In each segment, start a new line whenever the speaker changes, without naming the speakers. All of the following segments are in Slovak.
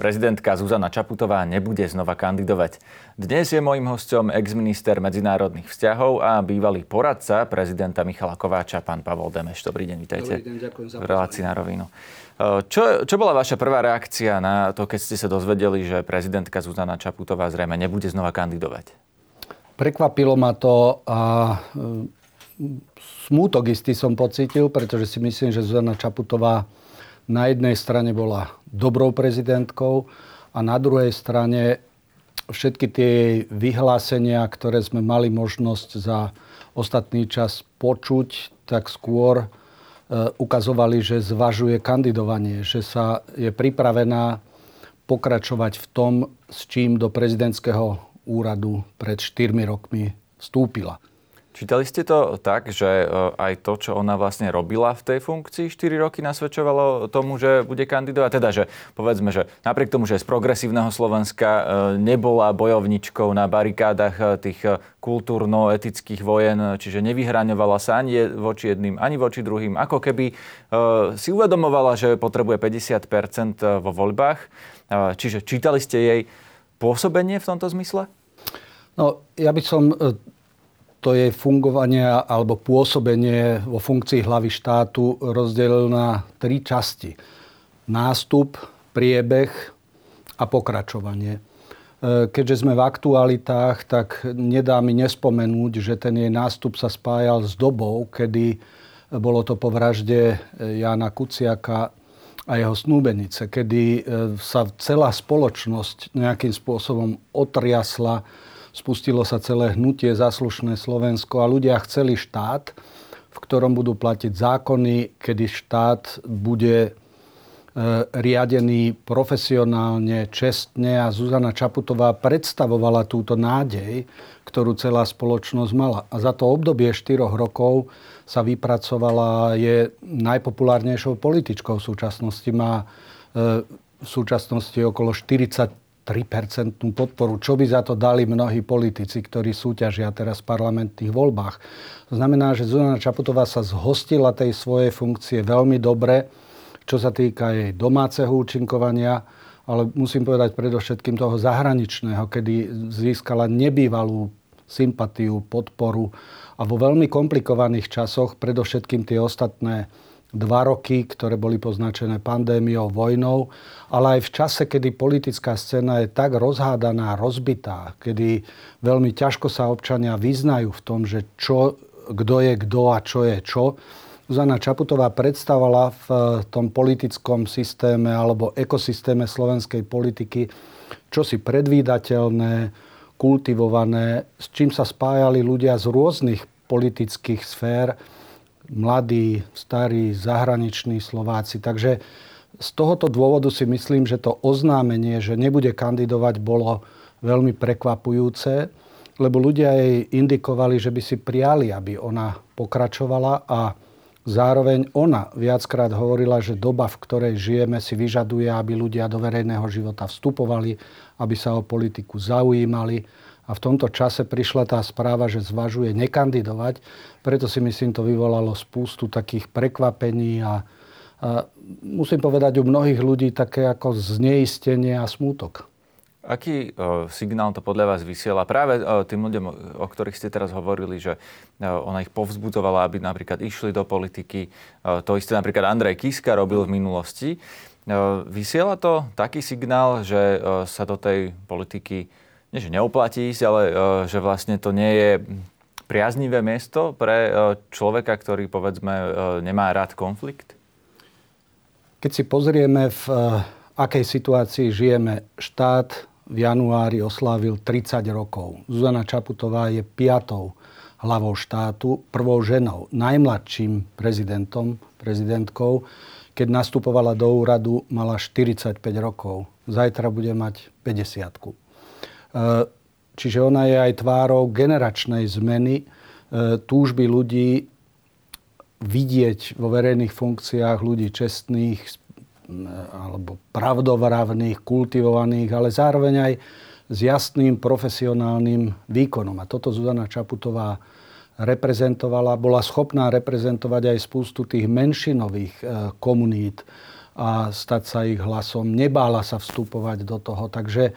Prezidentka Zuzana Čaputová nebude znova kandidovať. Dnes je môjim hostom exminister medzinárodných vzťahov a bývalý poradca prezidenta Michala Kováča, pán Pavol Demeš. Dobrý deň, vítajte.
Dobrý deň, ďakujem za
relácii na rovinu. Čo, čo bola vaša prvá reakcia na to, keď ste sa dozvedeli, že prezidentka Zuzana Čaputová zrejme nebude znova kandidovať?
Prekvapilo ma to a smútok istý som pocítil, pretože si myslím, že Zuzana Čaputová na jednej strane bola dobrou prezidentkou a na druhej strane všetky tie vyhlásenia, ktoré sme mali možnosť za ostatný čas počuť, tak skôr e, ukazovali, že zvažuje kandidovanie, že sa je pripravená pokračovať v tom, s čím do prezidentského úradu pred 4 rokmi vstúpila.
Čítali ste to tak, že e, aj to, čo ona vlastne robila v tej funkcii 4 roky nasvedčovalo tomu, že bude kandidovať? Teda, že povedzme, že napriek tomu, že z progresívneho Slovenska e, nebola bojovničkou na barikádach e, tých kultúrno-etických vojen, čiže nevyhraňovala sa ani voči jedným, ani voči druhým, ako keby si uvedomovala, že potrebuje 50% vo voľbách. Čiže čítali ste jej pôsobenie v tomto zmysle?
No, ja by som to jej fungovanie alebo pôsobenie vo funkcii hlavy štátu rozdelil na tri časti. Nástup, priebeh a pokračovanie. E, keďže sme v aktualitách, tak nedá mi nespomenúť, že ten jej nástup sa spájal s dobou, kedy bolo to po vražde Jana Kuciaka a jeho snúbenice, kedy e, sa celá spoločnosť nejakým spôsobom otriasla spustilo sa celé hnutie Zaslušné Slovensko a ľudia chceli štát, v ktorom budú platiť zákony, kedy štát bude e, riadený profesionálne, čestne a Zuzana Čaputová predstavovala túto nádej, ktorú celá spoločnosť mala. A za to obdobie 4 rokov sa vypracovala, je najpopulárnejšou političkou v súčasnosti. Má e, v súčasnosti okolo 40 3% podporu. Čo by za to dali mnohí politici, ktorí súťažia teraz v parlamentných voľbách. To znamená, že Zuzana Čaputová sa zhostila tej svojej funkcie veľmi dobre, čo sa týka jej domáceho účinkovania, ale musím povedať predovšetkým toho zahraničného, kedy získala nebývalú sympatiu, podporu a vo veľmi komplikovaných časoch, predovšetkým tie ostatné dva roky, ktoré boli poznačené pandémiou, vojnou, ale aj v čase, kedy politická scéna je tak rozhádaná, rozbitá, kedy veľmi ťažko sa občania vyznajú v tom, že čo, kto je kto a čo je čo. Zuzana Čaputová predstavovala v tom politickom systéme alebo ekosystéme slovenskej politiky čosi predvídateľné, kultivované, s čím sa spájali ľudia z rôznych politických sfér, mladí, starí, zahraniční Slováci. Takže z tohoto dôvodu si myslím, že to oznámenie, že nebude kandidovať, bolo veľmi prekvapujúce, lebo ľudia jej indikovali, že by si prijali, aby ona pokračovala a zároveň ona viackrát hovorila, že doba, v ktorej žijeme, si vyžaduje, aby ľudia do verejného života vstupovali, aby sa o politiku zaujímali a v tomto čase prišla tá správa, že zvažuje nekandidovať. Preto si myslím, to vyvolalo spústu takých prekvapení a, a musím povedať u mnohých ľudí také ako zneistenie a smútok.
Aký o, signál to podľa vás vysiela práve o, tým ľuďom, o ktorých ste teraz hovorili, že o, ona ich povzbudzovala, aby napríklad išli do politiky. O, to isté napríklad Andrej Kiska robil v minulosti. O, vysiela to taký signál, že o, sa do tej politiky nie že neoplatí ísť, ale e, že vlastne to nie je priaznivé miesto pre e, človeka, ktorý povedzme e, nemá rád konflikt?
Keď si pozrieme, v akej situácii žijeme, štát v januári oslávil 30 rokov. Zuzana Čaputová je piatou hlavou štátu, prvou ženou, najmladším prezidentom, prezidentkou. Keď nastupovala do úradu, mala 45 rokov. Zajtra bude mať 50. Čiže ona je aj tvárou generačnej zmeny, e, túžby ľudí vidieť vo verejných funkciách ľudí čestných alebo pravdovravných, kultivovaných, ale zároveň aj s jasným profesionálnym výkonom. A toto Zuzana Čaputová reprezentovala, bola schopná reprezentovať aj spústu tých menšinových e, komunít a stať sa ich hlasom. Nebála sa vstupovať do toho. Takže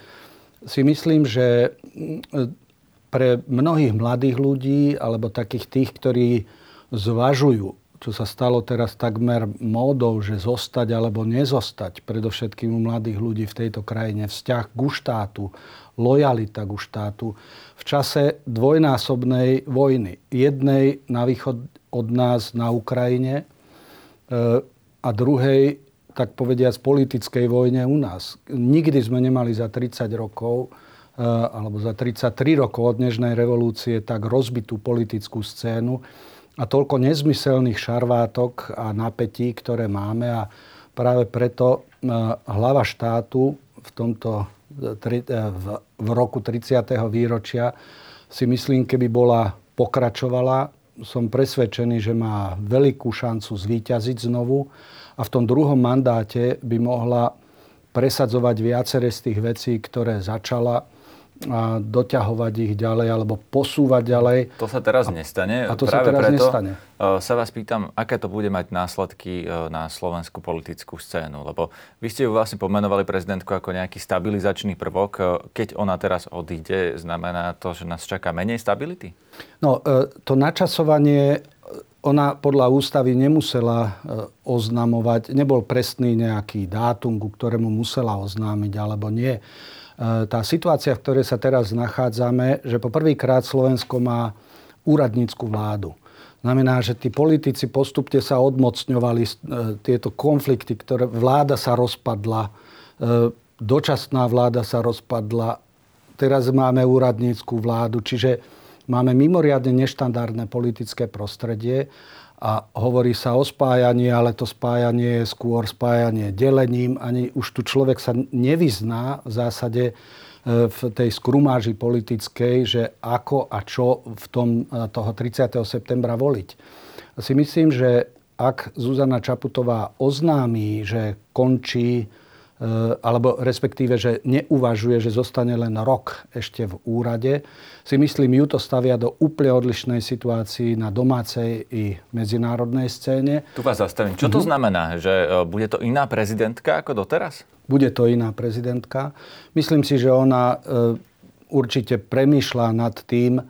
si myslím, že pre mnohých mladých ľudí alebo takých tých, ktorí zvažujú, čo sa stalo teraz takmer módou, že zostať alebo nezostať, predovšetkým u mladých ľudí v tejto krajine, vzťah ku štátu, lojalita ku štátu, v čase dvojnásobnej vojny. Jednej na východ od nás na Ukrajine e, a druhej tak povediať, politickej vojne u nás. Nikdy sme nemali za 30 rokov eh, alebo za 33 rokov od dnešnej revolúcie tak rozbitú politickú scénu a toľko nezmyselných šarvátok a napätí, ktoré máme a práve preto eh, hlava štátu v tomto eh, v roku 30. výročia si myslím, keby bola pokračovala, som presvedčený, že má veľkú šancu zvíťaziť znovu a v tom druhom mandáte by mohla presadzovať viaceré z tých vecí, ktoré začala a doťahovať ich ďalej alebo posúvať ďalej.
To sa teraz nestane.
A to Práve sa teraz preto nestane.
E, sa vás pýtam, aké to bude mať následky e, na slovenskú politickú scénu. Lebo vy ste ju vlastne pomenovali prezidentku ako nejaký stabilizačný prvok. E, keď ona teraz odíde, znamená to, že nás čaká menej stability?
No, to načasovanie ona podľa ústavy nemusela e, oznamovať, nebol presný nejaký dátum, ku ktorému musela oznámiť alebo nie. E, tá situácia, v ktorej sa teraz nachádzame, že po prvýkrát Slovensko má úradnícku vládu. Znamená, že tí politici postupne sa odmocňovali e, tieto konflikty, ktoré vláda sa rozpadla, dočasná vláda sa rozpadla, teraz máme úradnícku vládu, čiže Máme mimoriadne neštandardné politické prostredie a hovorí sa o spájaní, ale to spájanie je skôr spájanie delením. Ani už tu človek sa nevyzná v zásade e, v tej skrumáži politickej, že ako a čo v tom e, toho 30. septembra voliť. Si myslím, že ak Zuzana Čaputová oznámí, že končí alebo respektíve, že neuvažuje, že zostane len rok ešte v úrade, si myslím, ju to stavia do úplne odlišnej situácii na domácej i medzinárodnej scéne.
Tu vás zastavím. Čo to mm-hmm. znamená? Že e, bude to iná prezidentka ako doteraz?
Bude to iná prezidentka. Myslím si, že ona e, určite premýšľa nad tým,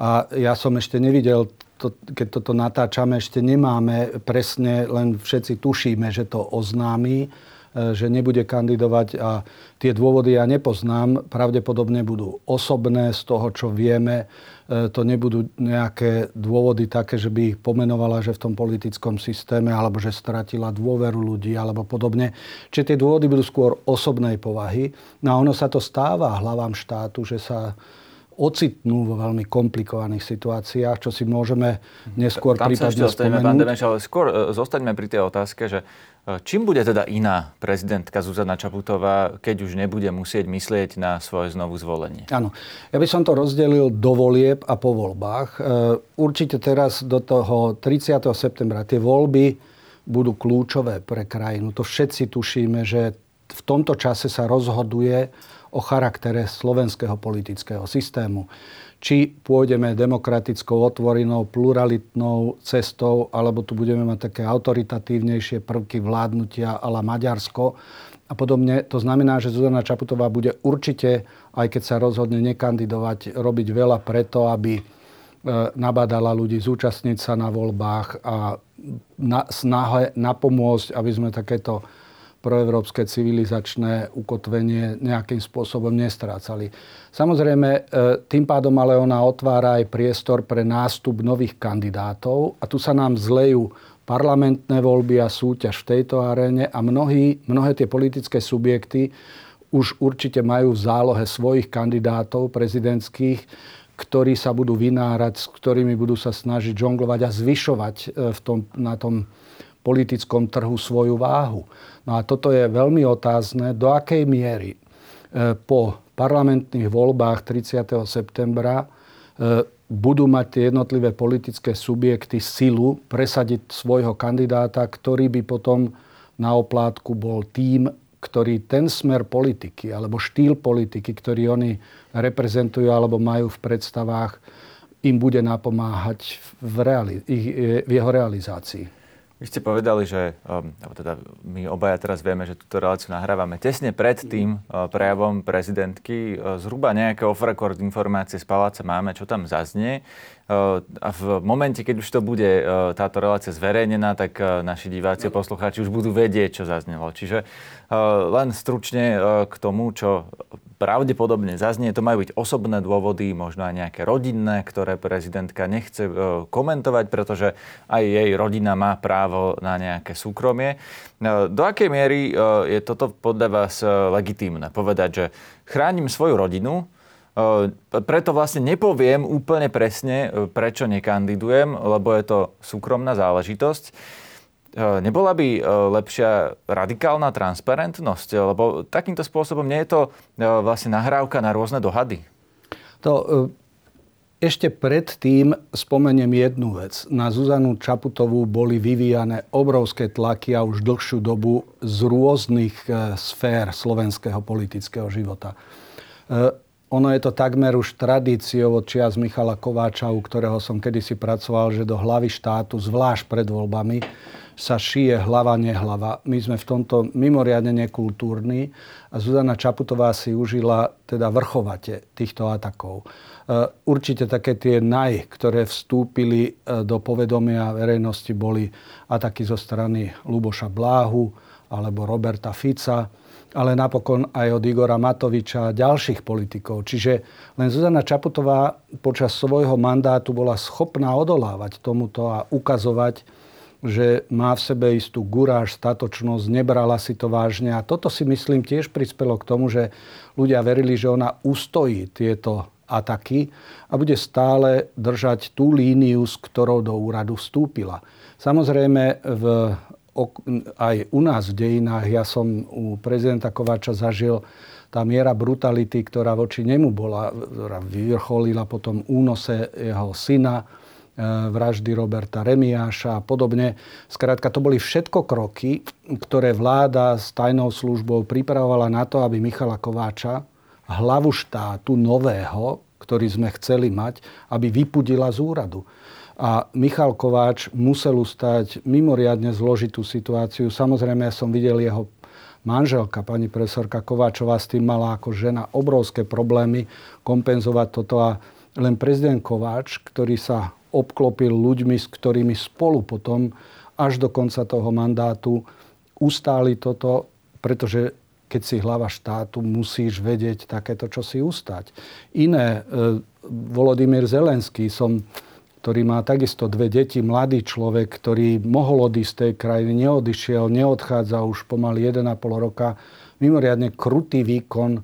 a ja som ešte nevidel to, keď toto natáčame, ešte nemáme presne, len všetci tušíme, že to oznámi že nebude kandidovať a tie dôvody ja nepoznám. Pravdepodobne budú osobné z toho, čo vieme. E, to nebudú nejaké dôvody také, že by ich pomenovala, že v tom politickom systéme, alebo že stratila dôveru ľudí, alebo podobne. Čiže tie dôvody budú skôr osobnej povahy. No a ono sa to stáva hlavám štátu, že sa ocitnú vo veľmi komplikovaných situáciách, čo si môžeme neskôr Tam prípadne sa ešte. Pán
Demeš, ale skôr e, zostaňme pri tej otázke, že e, čím bude teda iná prezidentka Zuzana Čaputová, keď už nebude musieť myslieť na svoje znovu zvolenie?
Áno. Ja by som to rozdelil do volieb a po voľbách. E, určite teraz do toho 30. septembra tie voľby budú kľúčové pre krajinu. To všetci tušíme, že v tomto čase sa rozhoduje o charaktere slovenského politického systému. Či pôjdeme demokratickou, otvorenou, pluralitnou cestou, alebo tu budeme mať také autoritatívnejšie prvky vládnutia ala Maďarsko a podobne. To znamená, že Zuzana Čaputová bude určite, aj keď sa rozhodne nekandidovať, robiť veľa preto, aby e, nabádala ľudí zúčastniť sa na voľbách a na, snahe napomôcť, aby sme takéto proevropské civilizačné ukotvenie nejakým spôsobom nestrácali. Samozrejme, e, tým pádom ale ona otvára aj priestor pre nástup nových kandidátov a tu sa nám zlejú parlamentné voľby a súťaž v tejto aréne a mnohí, mnohé tie politické subjekty už určite majú v zálohe svojich kandidátov prezidentských, ktorí sa budú vynárať, s ktorými budú sa snažiť žonglovať a zvyšovať e, v tom, na tom politickom trhu svoju váhu. No a toto je veľmi otázne, do akej miery e, po parlamentných voľbách 30. septembra e, budú mať tie jednotlivé politické subjekty silu presadiť svojho kandidáta, ktorý by potom na oplátku bol tým, ktorý ten smer politiky alebo štýl politiky, ktorý oni reprezentujú alebo majú v predstavách, im bude napomáhať v, reali- v jeho realizácii.
Vy ste povedali, že, um, teda my obaja teraz vieme, že túto reláciu nahrávame tesne pred tým uh, prejavom prezidentky. Uh, zhruba nejaké off-record informácie z paláca máme, čo tam zaznie. Uh, a v momente, keď už to bude táto relácia zverejnená, tak naši diváci a poslucháči už budú vedieť, čo zaznelo. Čiže len stručne k tomu, čo pravdepodobne zaznie. To majú byť osobné dôvody, možno aj nejaké rodinné, ktoré prezidentka nechce e, komentovať, pretože aj jej rodina má právo na nejaké súkromie. E, do akej miery e, je toto podľa vás legitímne? Povedať, že chránim svoju rodinu, preto vlastne nepoviem úplne presne, prečo nekandidujem, lebo je to súkromná záležitosť. E, nebola by e, lepšia radikálna transparentnosť? Lebo takýmto spôsobom nie je to e, vlastne nahrávka na rôzne dohady.
To ešte predtým spomeniem jednu vec. Na Zuzanu Čaputovú boli vyvíjane obrovské tlaky a už dlhšiu dobu z rôznych sfér slovenského politického života. Ono je to takmer už tradíciou od čias Michala Kováča, u ktorého som kedysi pracoval, že do hlavy štátu, zvlášť pred voľbami, sa šije hlava, nehlava. My sme v tomto mimoriadne nekultúrni a Zuzana Čaputová si užila teda vrchovate týchto atakov. E, určite také tie naj, ktoré vstúpili e, do povedomia verejnosti, boli ataky zo strany Luboša Bláhu alebo Roberta Fica, ale napokon aj od Igora Matoviča a ďalších politikov. Čiže len Zuzana Čaputová počas svojho mandátu bola schopná odolávať tomuto a ukazovať, že má v sebe istú guráž, statočnosť, nebrala si to vážne. A toto si myslím tiež prispelo k tomu, že ľudia verili, že ona ustojí tieto ataky a bude stále držať tú líniu, s ktorou do úradu vstúpila. Samozrejme, v, aj u nás v dejinách, ja som u prezidenta Kováča zažil tá miera brutality, ktorá voči nemu bola, ktorá vyvrcholila potom únose jeho syna, vraždy Roberta Remiáša a podobne. Skrátka, to boli všetko kroky, ktoré vláda s tajnou službou pripravovala na to, aby Michala Kováča, hlavu štátu nového, ktorý sme chceli mať, aby vypudila z úradu. A Michal Kováč musel ustať mimoriadne zložitú situáciu. Samozrejme, ja som videl jeho manželka, pani profesorka Kováčová, s tým mala ako žena obrovské problémy kompenzovať toto a len prezident Kováč, ktorý sa obklopil ľuďmi, s ktorými spolu potom až do konca toho mandátu ustáli toto, pretože keď si hlava štátu, musíš vedieť takéto, čo si ustať. Iné, e, Volodymyr Zelenský, som, ktorý má takisto dve deti, mladý človek, ktorý mohol odísť z tej krajiny, neodišiel, neodchádza už pomaly 1,5 roka. Mimoriadne krutý výkon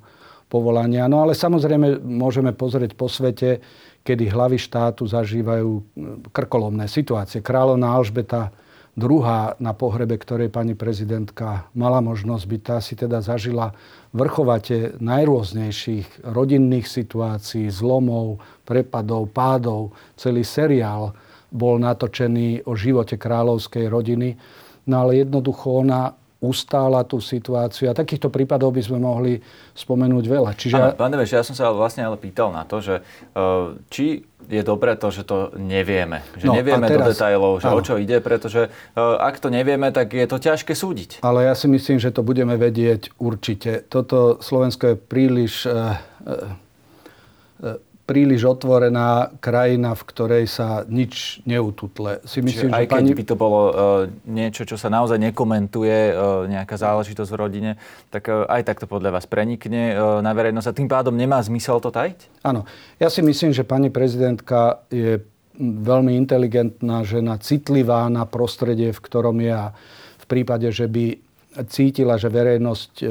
povolania. No ale samozrejme môžeme pozrieť po svete, kedy hlavy štátu zažívajú krkolomné situácie. Kráľovná Alžbeta druhá na pohrebe, ktorej pani prezidentka mala možnosť byť, tá si teda zažila vrchovate najrôznejších rodinných situácií, zlomov, prepadov, pádov. Celý seriál bol natočený o živote kráľovskej rodiny. No ale jednoducho ona ustála tú situáciu. A takýchto prípadov by sme mohli spomenúť veľa.
Čiže... Ano, pán Deveš, ja som sa vlastne ale pýtal na to, že uh, či je dobré to, že to nevieme. Že no, nevieme teraz, do detajlov, že áno. o čo ide, pretože uh, ak to nevieme, tak je to ťažké súdiť.
Ale ja si myslím, že to budeme vedieť určite. Toto Slovensko je príliš uh, uh, príliš otvorená krajina, v ktorej sa nič neututle.
Si myslím, Čiže aj že pani... keď by to bolo uh, niečo, čo sa naozaj nekomentuje, uh, nejaká záležitosť v rodine, tak uh, aj tak to podľa vás prenikne uh, na verejnosť a tým pádom nemá zmysel to tajiť?
Áno. Ja si myslím, že pani prezidentka je veľmi inteligentná žena, citlivá na prostredie, v ktorom je a v prípade, že by cítila, že verejnosť e,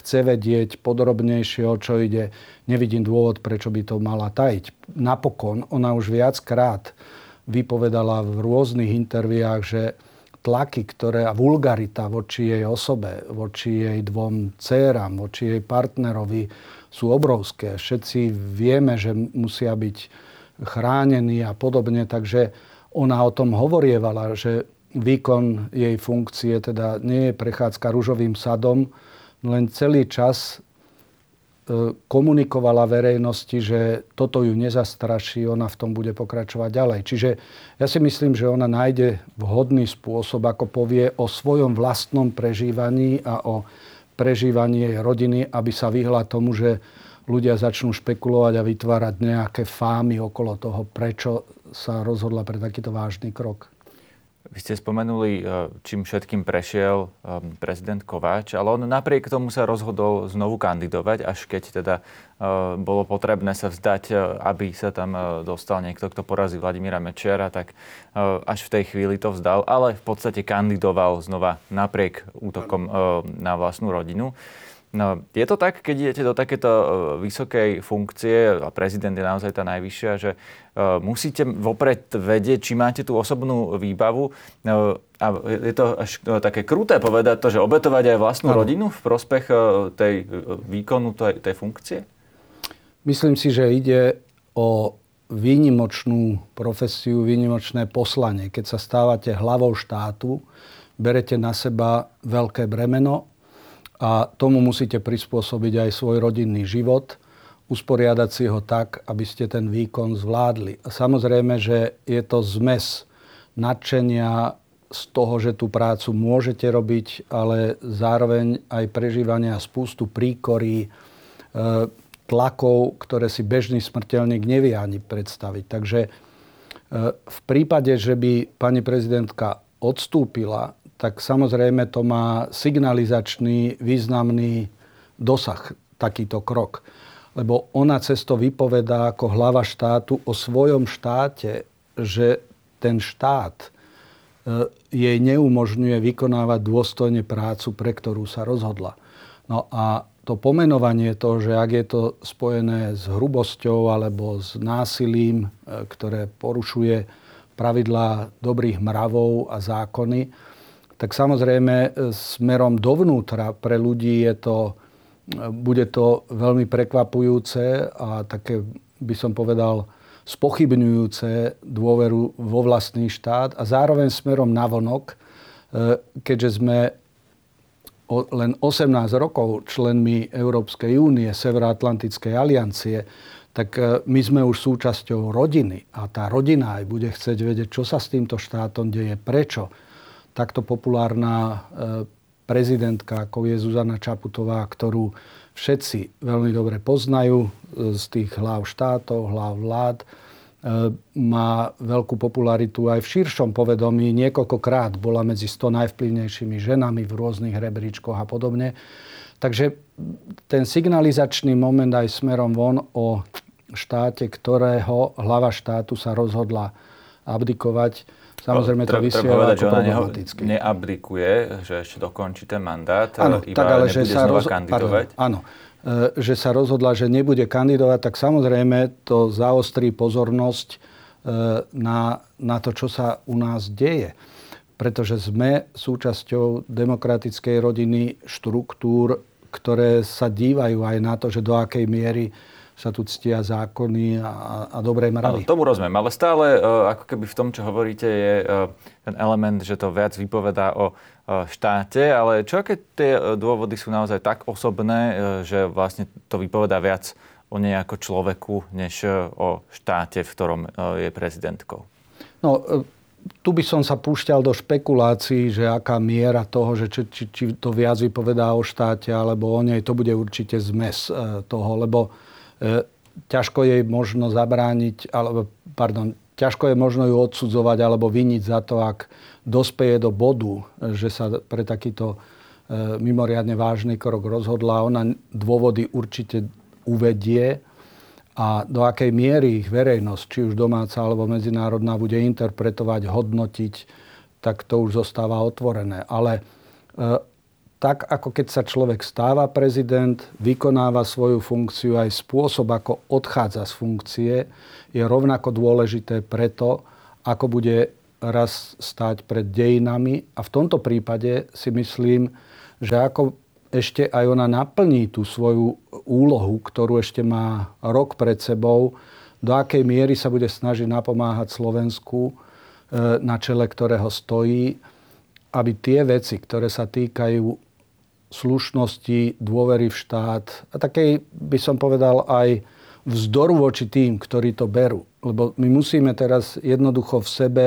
chce vedieť podrobnejšie, o čo ide, nevidím dôvod, prečo by to mala tajiť. Napokon ona už viackrát vypovedala v rôznych interviách, že tlaky, ktoré a vulgarita voči jej osobe, voči jej dvom dcerám, voči jej partnerovi sú obrovské. Všetci vieme, že musia byť chránení a podobne, takže ona o tom hovorievala, že výkon jej funkcie teda nie je prechádzka rúžovým sadom, len celý čas komunikovala verejnosti, že toto ju nezastraší, ona v tom bude pokračovať ďalej. Čiže ja si myslím, že ona nájde vhodný spôsob, ako povie o svojom vlastnom prežívaní a o prežívaní jej rodiny, aby sa vyhla tomu, že ľudia začnú špekulovať a vytvárať nejaké fámy okolo toho, prečo sa rozhodla pre takýto vážny krok.
Vy ste spomenuli, e, čím všetkým prešiel e, prezident Kováč, ale on napriek tomu sa rozhodol znovu kandidovať, až keď teda e, bolo potrebné sa vzdať, aby sa tam dostal niekto, kto porazí Vladimíra Mečiara, tak až v tej chvíli to vzdal, ale v podstate kandidoval znova napriek útokom na vlastnú rodinu. No, je to tak, keď idete do takéto e, vysokej funkcie, a prezident je naozaj tá najvyššia, že uh, musíte vopred vedieť, či máte tú osobnú výbavu. Uh, a je to až také kruté povedať to, že obetovať aj vlastnú ano. rodinu v prospech tej výkonu tej, tej funkcie?
Myslím si, že ide o výnimočnú profesiu, výnimočné poslanie. Keď sa stávate hlavou štátu, berete na seba veľké bremeno a tomu musíte prispôsobiť aj svoj rodinný život, usporiadať si ho tak, aby ste ten výkon zvládli. A samozrejme, že je to zmes nadšenia z toho, že tú prácu môžete robiť, ale zároveň aj prežívania spústu príkorí, e, tlakov, ktoré si bežný smrteľník nevie ani predstaviť. Takže e, v prípade, že by pani prezidentka odstúpila, tak samozrejme to má signalizačný významný dosah takýto krok. Lebo ona cez to vypovedá ako hlava štátu o svojom štáte, že ten štát e, jej neumožňuje vykonávať dôstojne prácu, pre ktorú sa rozhodla. No a to pomenovanie toho, že ak je to spojené s hrubosťou alebo s násilím, e, ktoré porušuje pravidlá dobrých mravov a zákony, tak samozrejme e, smerom dovnútra pre ľudí je to, e, bude to veľmi prekvapujúce a také by som povedal spochybňujúce dôveru vo vlastný štát a zároveň smerom navonok, e, keďže sme len 18 rokov členmi Európskej únie, Severoatlantickej aliancie, tak my sme už súčasťou rodiny a tá rodina aj bude chcieť vedieť, čo sa s týmto štátom deje, prečo takto populárna e, prezidentka, ako je Zuzana Čaputová, ktorú všetci veľmi dobre poznajú e, z tých hlav štátov, hlav vlád, e, má veľkú popularitu aj v širšom povedomí. Niekoľkokrát bola medzi 100 najvplyvnejšími ženami v rôznych rebríčkoch a podobne. Takže ten signalizačný moment aj smerom von o štáte, ktorého hlava štátu sa rozhodla abdikovať, Samozrejme to vysiela ako problematicky.
neabdikuje, že ešte dokončí ten mandát, ano, iba tak, ale, nebude že sa roz... kandidovať.
Pardon, áno, e, že sa rozhodla, že nebude kandidovať, tak samozrejme to zaostrí pozornosť e, na, na to, čo sa u nás deje. Pretože sme súčasťou demokratickej rodiny štruktúr, ktoré sa dívajú aj na to, že do akej miery sa tu ctia zákony a, a dobré mravy.
tomu rozumiem, ale stále uh, ako keby v tom, čo hovoríte, je uh, ten element, že to viac vypovedá o uh, štáte, ale čo keď tie dôvody sú naozaj tak osobné, že vlastne to vypovedá viac o nej ako človeku, než o štáte, v ktorom je prezidentkou?
No, tu by som sa púšťal do špekulácií, že aká miera toho, že či, či, či to viac vypovedá o štáte alebo o nej, to bude určite zmes toho, lebo E, ťažko jej možno zabrániť, alebo, pardon, ťažko je možno ju odsudzovať alebo viniť za to, ak dospeje do bodu, že sa pre takýto e, mimoriadne vážny krok rozhodla. Ona dôvody určite uvedie a do akej miery ich verejnosť, či už domáca alebo medzinárodná, bude interpretovať, hodnotiť, tak to už zostáva otvorené. Ale e, tak ako keď sa človek stáva prezident, vykonáva svoju funkciu, aj spôsob, ako odchádza z funkcie, je rovnako dôležité preto, ako bude raz stať pred dejinami. A v tomto prípade si myslím, že ako ešte aj ona naplní tú svoju úlohu, ktorú ešte má rok pred sebou, do akej miery sa bude snažiť napomáhať Slovensku, e, na čele ktorého stojí, aby tie veci, ktoré sa týkajú slušnosti, dôvery v štát a takej, by som povedal, aj vzdoru voči tým, ktorí to berú. Lebo my musíme teraz jednoducho v sebe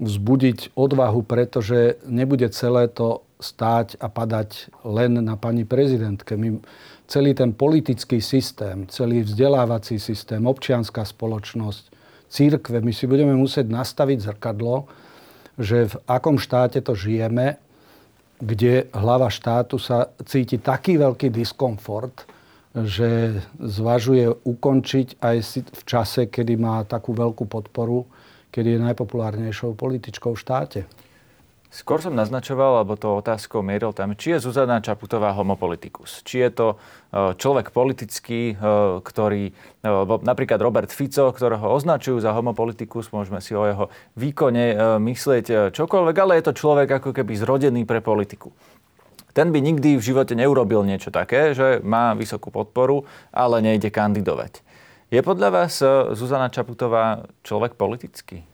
vzbudiť odvahu, pretože nebude celé to stáť a padať len na pani prezidentke. My, celý ten politický systém, celý vzdelávací systém, občianská spoločnosť, církve, my si budeme musieť nastaviť zrkadlo, že v akom štáte to žijeme, kde hlava štátu sa cíti taký veľký diskomfort, že zvažuje ukončiť aj v čase, kedy má takú veľkú podporu, kedy je najpopulárnejšou političkou v štáte.
Skôr som naznačoval, alebo to otázkou mieril tam, či je Zuzana Čaputová homopolitikus. Či je to e, človek politický, e, ktorý, e, napríklad Robert Fico, ktorého označujú za homopolitikus, môžeme si o jeho výkone myslieť čokoľvek, ale je to človek ako keby zrodený pre politiku. Ten by nikdy v živote neurobil niečo také, že má vysokú podporu, ale nejde kandidovať. Je podľa vás Zuzana Čaputová človek politický?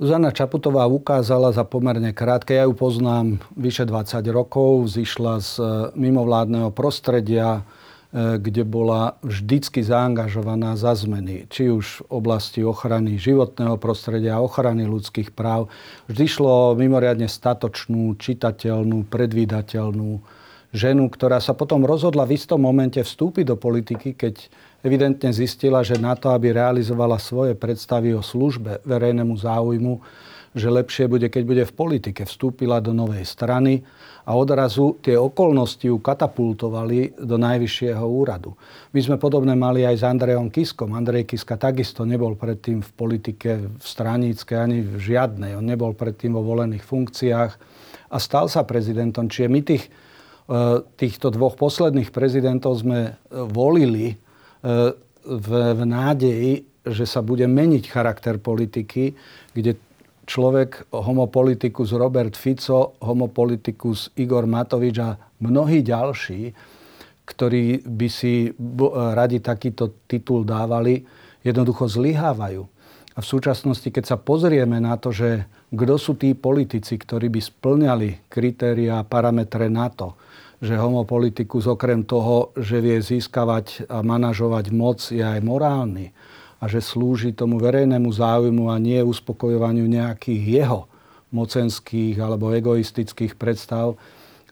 Zuzana Čaputová ukázala za pomerne krátke, ja ju poznám vyše 20 rokov, zišla z e, mimovládneho prostredia, e, kde bola vždycky zaangažovaná za zmeny. Či už v oblasti ochrany životného prostredia, ochrany ľudských práv. Vždy šlo mimoriadne statočnú, čitateľnú, predvídateľnú ženu, ktorá sa potom rozhodla v istom momente vstúpiť do politiky, keď evidentne zistila, že na to, aby realizovala svoje predstavy o službe verejnému záujmu, že lepšie bude, keď bude v politike. Vstúpila do novej strany a odrazu tie okolnosti ju katapultovali do najvyššieho úradu. My sme podobné mali aj s Andrejom Kiskom. Andrej Kiska takisto nebol predtým v politike v straníckej ani v žiadnej. On nebol predtým vo volených funkciách a stal sa prezidentom. Čiže my tých, e, týchto dvoch posledných prezidentov sme volili v, v nádeji, že sa bude meniť charakter politiky, kde človek, homopolitikus Robert Fico, homopolitikus Igor Matovič a mnohí ďalší, ktorí by si radi takýto titul dávali, jednoducho zlyhávajú. A v súčasnosti, keď sa pozrieme na to, že kto sú tí politici, ktorí by splňali kritéria a parametre na to, že homopolitikus okrem toho, že vie získavať a manažovať moc, je aj morálny a že slúži tomu verejnému záujmu a nie uspokojovaniu nejakých jeho mocenských alebo egoistických predstav,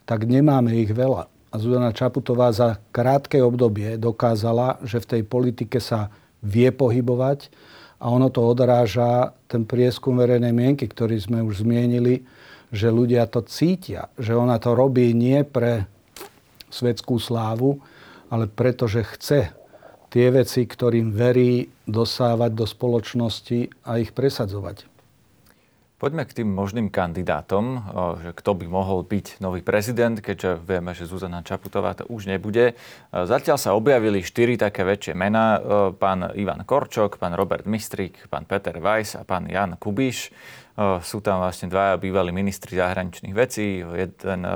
tak nemáme ich veľa. A Zuzana Čaputová za krátke obdobie dokázala, že v tej politike sa vie pohybovať a ono to odráža ten prieskum verejnej mienky, ktorý sme už zmienili, že ľudia to cítia, že ona to robí nie pre svetskú slávu, ale pretože chce tie veci, ktorým verí, dosávať do spoločnosti a ich presadzovať.
Poďme k tým možným kandidátom, že kto by mohol byť nový prezident, keďže vieme, že Zuzana Čaputová to už nebude. Zatiaľ sa objavili štyri také väčšie mená. Pán Ivan Korčok, pán Robert Mistrik, pán Peter Weiss a pán Jan Kubiš. Sú tam vlastne dvaja bývalí ministri zahraničných vecí. Jeden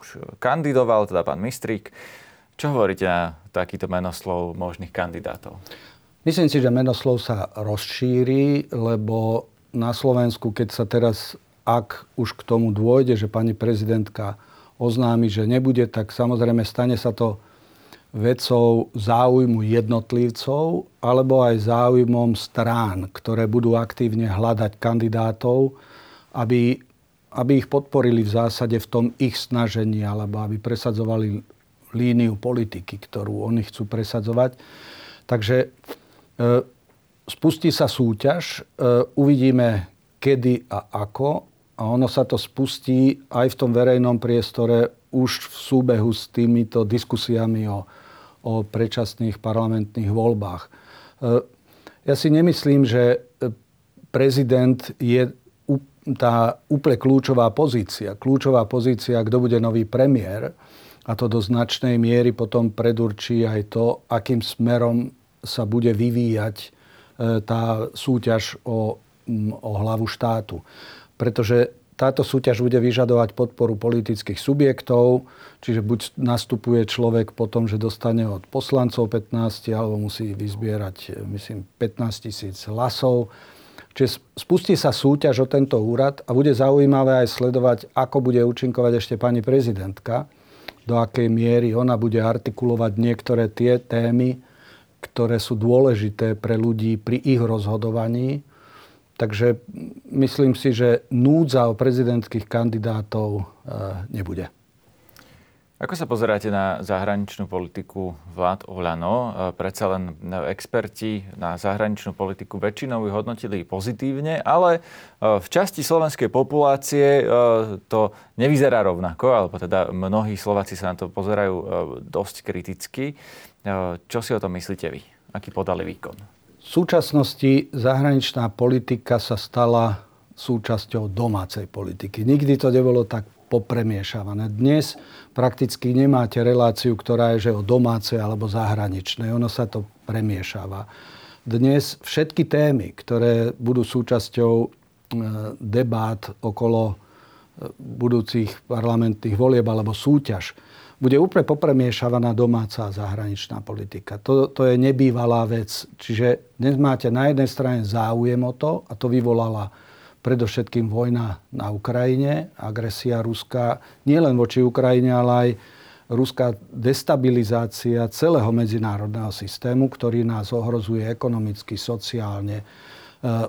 už kandidoval, teda pán Mistrík. Čo hovoríte na takýto menoslov možných kandidátov?
Myslím si, že menoslov sa rozšíri, lebo na Slovensku, keď sa teraz, ak už k tomu dôjde, že pani prezidentka oznámi, že nebude, tak samozrejme stane sa to vecou záujmu jednotlivcov alebo aj záujmom strán, ktoré budú aktívne hľadať kandidátov, aby, aby ich podporili v zásade v tom ich snažení alebo aby presadzovali líniu politiky, ktorú oni chcú presadzovať. Takže e, spustí sa súťaž, e, uvidíme kedy a ako a ono sa to spustí aj v tom verejnom priestore už v súbehu s týmito diskusiami o o predčasných parlamentných voľbách. E, ja si nemyslím, že prezident je tá úplne kľúčová pozícia. Kľúčová pozícia, kto bude nový premiér, a to do značnej miery potom predurčí aj to, akým smerom sa bude vyvíjať e, tá súťaž o, o hlavu štátu. Pretože táto súťaž bude vyžadovať podporu politických subjektov, čiže buď nastupuje človek po tom, že dostane od poslancov 15, alebo musí vyzbierať, myslím, 15 tisíc hlasov. Čiže spustí sa súťaž o tento úrad a bude zaujímavé aj sledovať, ako bude účinkovať ešte pani prezidentka, do akej miery ona bude artikulovať niektoré tie témy, ktoré sú dôležité pre ľudí pri ich rozhodovaní. Takže myslím si, že núdza o prezidentských kandidátov e, nebude.
Ako sa pozeráte na zahraničnú politiku vlád Olano? E, predsa len experti na zahraničnú politiku väčšinou ju hodnotili pozitívne, ale e, v časti slovenskej populácie to nevyzerá rovnako, alebo teda mnohí Slováci sa na to pozerajú dosť kriticky. Čo si o tom myslíte vy? Aký podali výkon?
V súčasnosti zahraničná politika sa stala súčasťou domácej politiky. Nikdy to nebolo tak popremiešavané. Dnes prakticky nemáte reláciu, ktorá je že o domácej alebo zahraničnej. Ono sa to premiešava. Dnes všetky témy, ktoré budú súčasťou e, debát okolo e, budúcich parlamentných volieb alebo súťaž, bude úplne popremiešavaná domáca a zahraničná politika. To, to je nebývalá vec. Čiže dnes máte na jednej strane záujem o to, a to vyvolala predovšetkým vojna na Ukrajine, agresia Ruska nielen voči Ukrajine, ale aj ruská destabilizácia celého medzinárodného systému, ktorý nás ohrozuje ekonomicky, sociálne, e,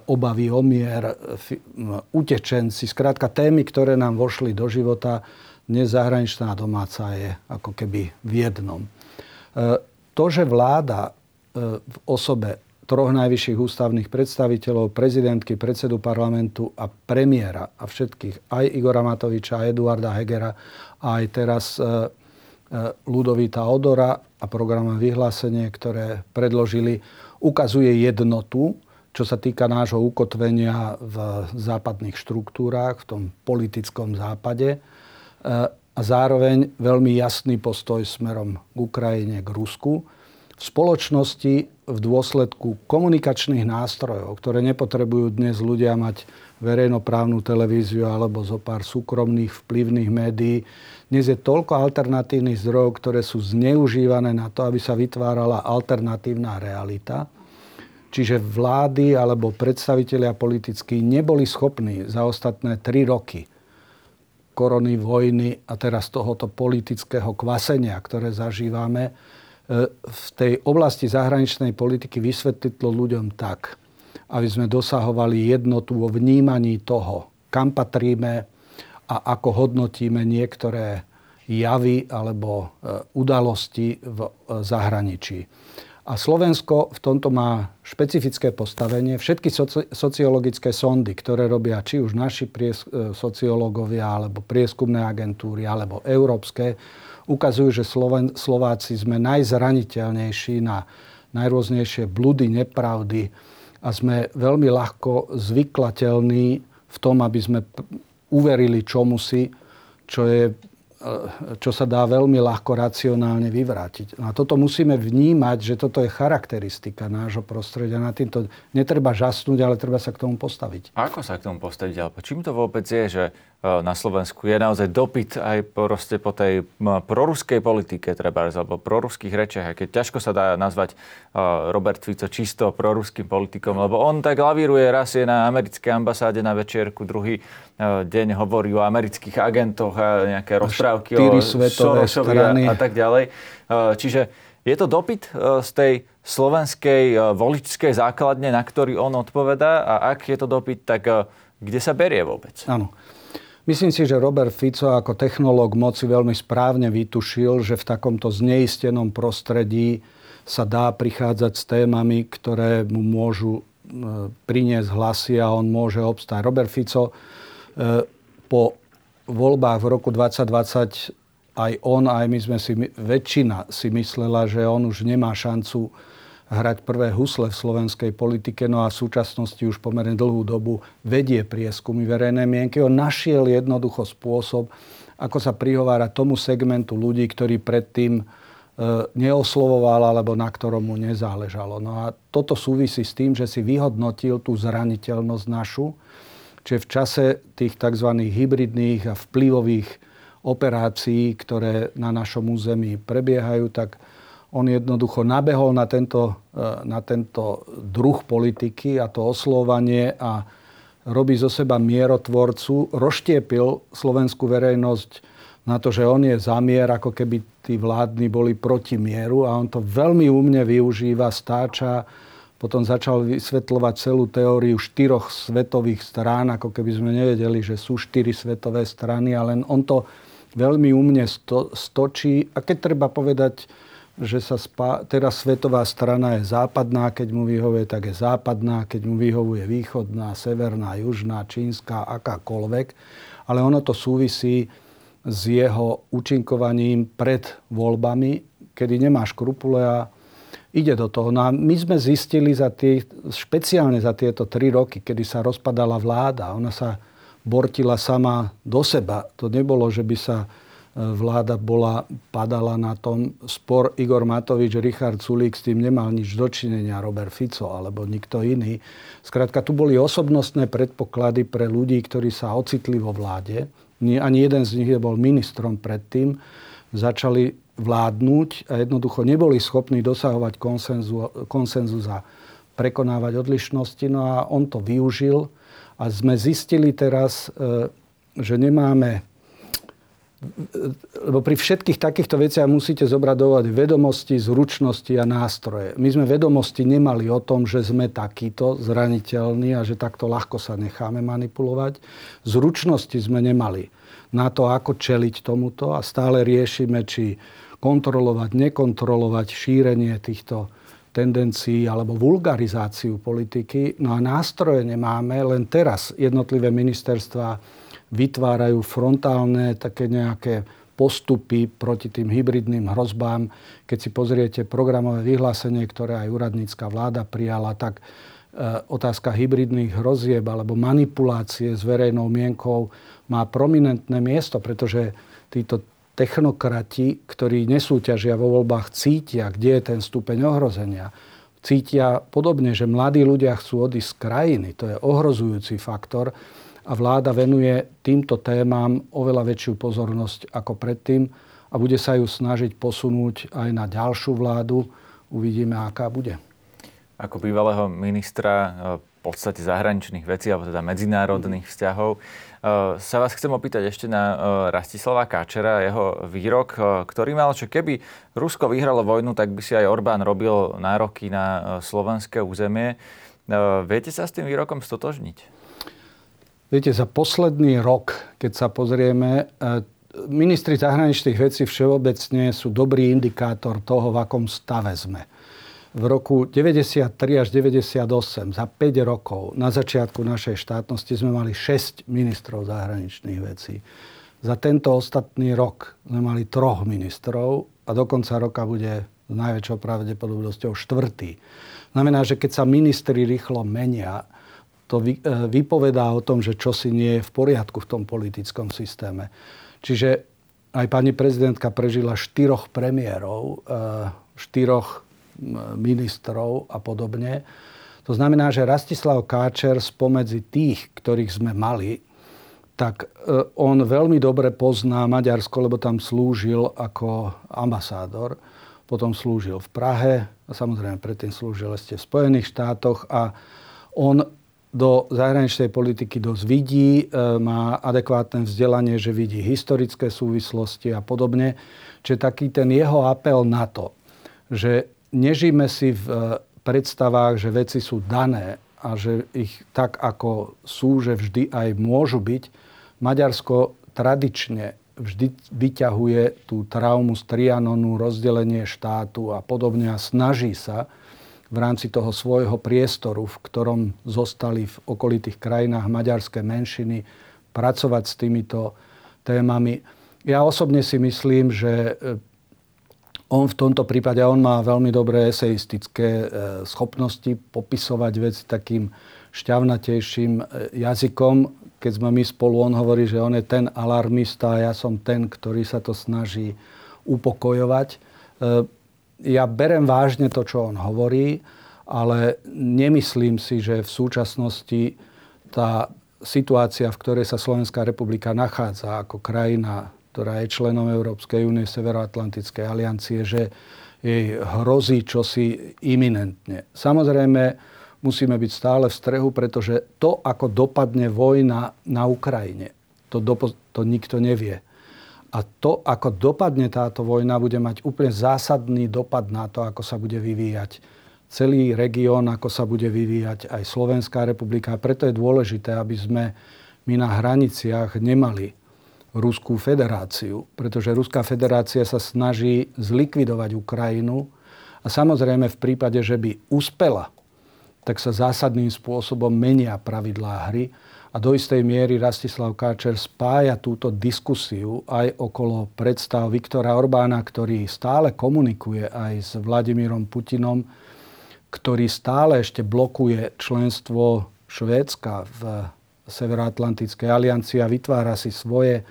obavy o mier, utečenci, skrátka témy, ktoré nám vošli do života, dnes zahraničná domáca je ako keby v jednom. E, to, že vláda e, v osobe troch najvyšších ústavných predstaviteľov, prezidentky, predsedu parlamentu a premiéra a všetkých, aj Igora Matoviča, aj Eduarda Hegera, aj teraz e, Ludovita Odora a programové vyhlásenie, ktoré predložili, ukazuje jednotu, čo sa týka nášho ukotvenia v západných štruktúrách, v tom politickom západe. A zároveň veľmi jasný postoj smerom k Ukrajine, k Rusku v spoločnosti v dôsledku komunikačných nástrojov, ktoré nepotrebujú dnes ľudia mať verejnoprávnu televíziu alebo zo pár súkromných vplyvných médií. Dnes je toľko alternatívnych zdrojov, ktoré sú zneužívané na to, aby sa vytvárala alternatívna realita. Čiže vlády alebo predstavitelia politickí neboli schopní za ostatné tri roky korony, vojny a teraz tohoto politického kvasenia, ktoré zažívame, v tej oblasti zahraničnej politiky vysvetlilo ľuďom tak, aby sme dosahovali jednotu vo vnímaní toho, kam patríme a ako hodnotíme niektoré javy alebo e, udalosti v e, zahraničí. A Slovensko v tomto má špecifické postavenie. Všetky soci- sociologické sondy, ktoré robia či už naši pries- e, sociológovia, alebo prieskumné agentúry, alebo európske, ukazujú, že Sloven, Slováci sme najzraniteľnejší na najrôznejšie blúdy, nepravdy a sme veľmi ľahko zvyklateľní v tom, aby sme uverili čomusi, čo je čo sa dá veľmi ľahko racionálne vyvrátiť. No a toto musíme vnímať, že toto je charakteristika nášho prostredia. Na týmto netreba žasnúť, ale treba sa k tomu postaviť.
A ako sa k tomu postaviť? Čím to vôbec je, že e, na Slovensku je naozaj dopyt aj proste po tej proruskej politike, treba, alebo proruských rečiach, aj keď ťažko sa dá nazvať e, Robert Fico čisto proruským politikom, lebo on tak lavíruje, raz je na americkej ambasáde na večierku, druhý deň hovorí o amerických agentoch a nejaké rozprávky o Sorosovi a, a tak ďalej. Čiže je to dopyt z tej slovenskej voličskej základne, na ktorý on odpovedá a ak je to dopyt, tak kde sa berie vôbec?
Áno. Myslím si, že Robert Fico ako technológ moci veľmi správne vytušil, že v takomto zneistenom prostredí sa dá prichádzať s témami, ktoré mu môžu priniesť hlasy a on môže obstáť. Robert Fico po voľbách v roku 2020 aj on, aj my sme si, väčšina si myslela, že on už nemá šancu hrať prvé husle v slovenskej politike, no a v súčasnosti už pomerne dlhú dobu vedie prieskumy verejnej mienky. On našiel jednoducho spôsob, ako sa prihovára tomu segmentu ľudí, ktorí predtým e, neoslovoval alebo na ktorom mu nezáležalo. No a toto súvisí s tým, že si vyhodnotil tú zraniteľnosť našu, Čiže v čase tých tzv. hybridných a vplyvových operácií, ktoré na našom území prebiehajú, tak on jednoducho nabehol na tento, e, na tento druh politiky a to oslovanie a robí zo seba mierotvorcu, roštiepil slovenskú verejnosť na to, že on je zamier, ako keby tí vládni boli proti mieru a on to veľmi umne využíva, stáča, potom začal vysvetľovať celú teóriu štyroch svetových strán, ako keby sme nevedeli, že sú štyri svetové strany, ale on to veľmi umne sto, stočí. A keď treba povedať, že sa spá, teraz svetová strana je západná, keď mu vyhovuje, tak je západná, keď mu vyhovuje východná, severná, južná, čínska, akákoľvek. Ale ono to súvisí s jeho účinkovaním pred voľbami, kedy nemá škrupule a ide do toho. No a my sme zistili za tie, špeciálne za tieto tri roky, kedy sa rozpadala vláda, ona sa bortila sama do seba. To nebolo, že by sa vláda bola, padala na tom. Spor Igor Matovič, Richard Sulík s tým nemal nič dočinenia, Robert Fico alebo nikto iný. Skrátka, tu boli osobnostné predpoklady pre ľudí, ktorí sa ocitli vo vláde. Ani jeden z nich nebol ministrom predtým. Začali vládnuť a jednoducho neboli schopní dosahovať konsenzu, konsenzus a prekonávať odlišnosti. No a on to využil a sme zistili teraz, e, že nemáme lebo pri všetkých takýchto veciach musíte zobrať do vedomosti, zručnosti a nástroje. My sme vedomosti nemali o tom, že sme takíto zraniteľní a že takto ľahko sa necháme manipulovať. Zručnosti sme nemali na to, ako čeliť tomuto a stále riešime, či kontrolovať, nekontrolovať šírenie týchto tendencií alebo vulgarizáciu politiky. No a nástroje nemáme, len teraz jednotlivé ministerstva vytvárajú frontálne také nejaké postupy proti tým hybridným hrozbám. Keď si pozriete programové vyhlásenie, ktoré aj úradnícka vláda prijala, tak e, otázka hybridných hrozieb alebo manipulácie s verejnou mienkou má prominentné miesto, pretože títo technokrati, ktorí nesúťažia vo voľbách, cítia, kde je ten stupeň ohrozenia. Cítia podobne, že mladí ľudia chcú odísť z krajiny. To je ohrozujúci faktor. A vláda venuje týmto témam oveľa väčšiu pozornosť ako predtým a bude sa ju snažiť posunúť aj na ďalšiu vládu. Uvidíme, aká bude.
Ako bývalého ministra v podstate zahraničných vecí, alebo teda medzinárodných vzťahov, Eh, sa vás chcem opýtať ešte na eh, Rastislava Káčera, jeho výrok, ktorý mal, že keby Rusko vyhralo vojnu, tak by si aj Orbán robil nároky na slovenské územie. Viete sa s tým výrokom stotožniť?
Viete, za posledný rok, keď sa pozrieme, ministri zahraničných vecí všeobecne sú dobrý indikátor toho, v akom stave sme v roku 93 až 98, za 5 rokov, na začiatku našej štátnosti sme mali 6 ministrov zahraničných vecí. Za tento ostatný rok sme mali troch ministrov a do konca roka bude s najväčšou pravdepodobnosťou štvrtý. Znamená, že keď sa ministri rýchlo menia, to e, vypovedá o tom, že čosi nie je v poriadku v tom politickom systéme. Čiže aj pani prezidentka prežila štyroch premiérov, e, štyroch ministrov a podobne. To znamená, že Rastislav Káčer spomedzi tých, ktorých sme mali, tak e, on veľmi dobre pozná Maďarsko, lebo tam slúžil ako ambasádor. Potom slúžil v Prahe a samozrejme predtým slúžil ešte v Spojených štátoch a on do zahraničnej politiky dosť vidí, e, má adekvátne vzdelanie, že vidí historické súvislosti a podobne. Čiže taký ten jeho apel na to, že nežíme si v eh, predstavách, že veci sú dané a že ich tak, ako sú, že vždy aj môžu byť. Maďarsko tradične vždy vyťahuje tú traumu z Trianonu, rozdelenie štátu a podobne a snaží sa v rámci toho svojho priestoru, v ktorom zostali v okolitých krajinách maďarské menšiny, pracovať s týmito témami. Ja osobne si myslím, že eh, on v tomto prípade, on má veľmi dobré eseistické e, schopnosti popisovať veci takým šťavnatejším e, jazykom. Keď sme my spolu, on hovorí, že on je ten alarmista a ja som ten, ktorý sa to snaží upokojovať. Ja berem vážne to, čo on hovorí, ale nemyslím si, že v súčasnosti tá situácia, v ktorej sa Slovenská republika nachádza ako krajina ktorá je členom Európskej únie, Severoatlantickej aliancie, že jej hrozí čosi iminentne. Samozrejme, musíme byť stále v strehu, pretože to, ako dopadne vojna na Ukrajine, to, dopo- to nikto nevie. A to, ako dopadne táto vojna, bude mať úplne zásadný dopad na to, ako sa bude vyvíjať celý región, ako sa bude vyvíjať aj Slovenská republika. A preto je dôležité, aby sme my na hraniciach nemali Ruskú federáciu, pretože Ruská federácia sa snaží zlikvidovať Ukrajinu a samozrejme v prípade, že by uspela, tak sa zásadným spôsobom menia pravidlá hry a do istej miery Rastislav Káčer spája túto diskusiu aj okolo predstav Viktora Orbána, ktorý stále komunikuje aj s Vladimírom Putinom, ktorý stále ešte blokuje členstvo Švédska v Severoatlantickej aliancii a vytvára si svoje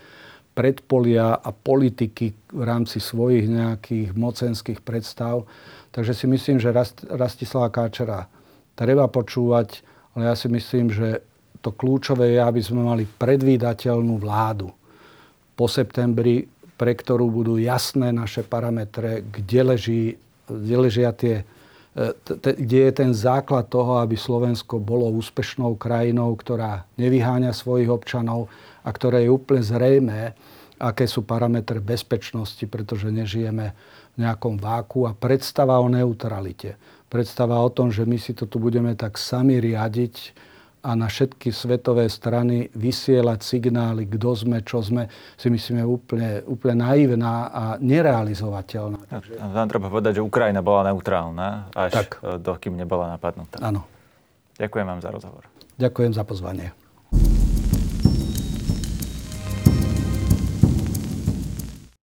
predpolia a politiky v rámci svojich nejakých mocenských predstav. Takže si myslím, že Rastislava Káčera treba počúvať, ale ja si myslím, že to kľúčové je, aby sme mali predvídateľnú vládu po septembri, pre ktorú budú jasné naše parametre, kde, leží, kde ležia tie e, kde je ten základ toho, aby Slovensko bolo úspešnou krajinou, ktorá nevyháňa svojich občanov a ktoré je úplne zrejmé, aké sú parametre bezpečnosti, pretože nežijeme v nejakom váku a predstava o neutralite. Predstava o tom, že my si to tu budeme tak sami riadiť, a na všetky svetové strany vysielať signály, kto sme, čo sme, si myslíme úplne, úplne naivná a nerealizovateľná.
A vám treba povedať, že Ukrajina bola neutrálna, až tak. dokým nebola napadnutá.
Áno.
Ďakujem vám za rozhovor.
Ďakujem za pozvanie.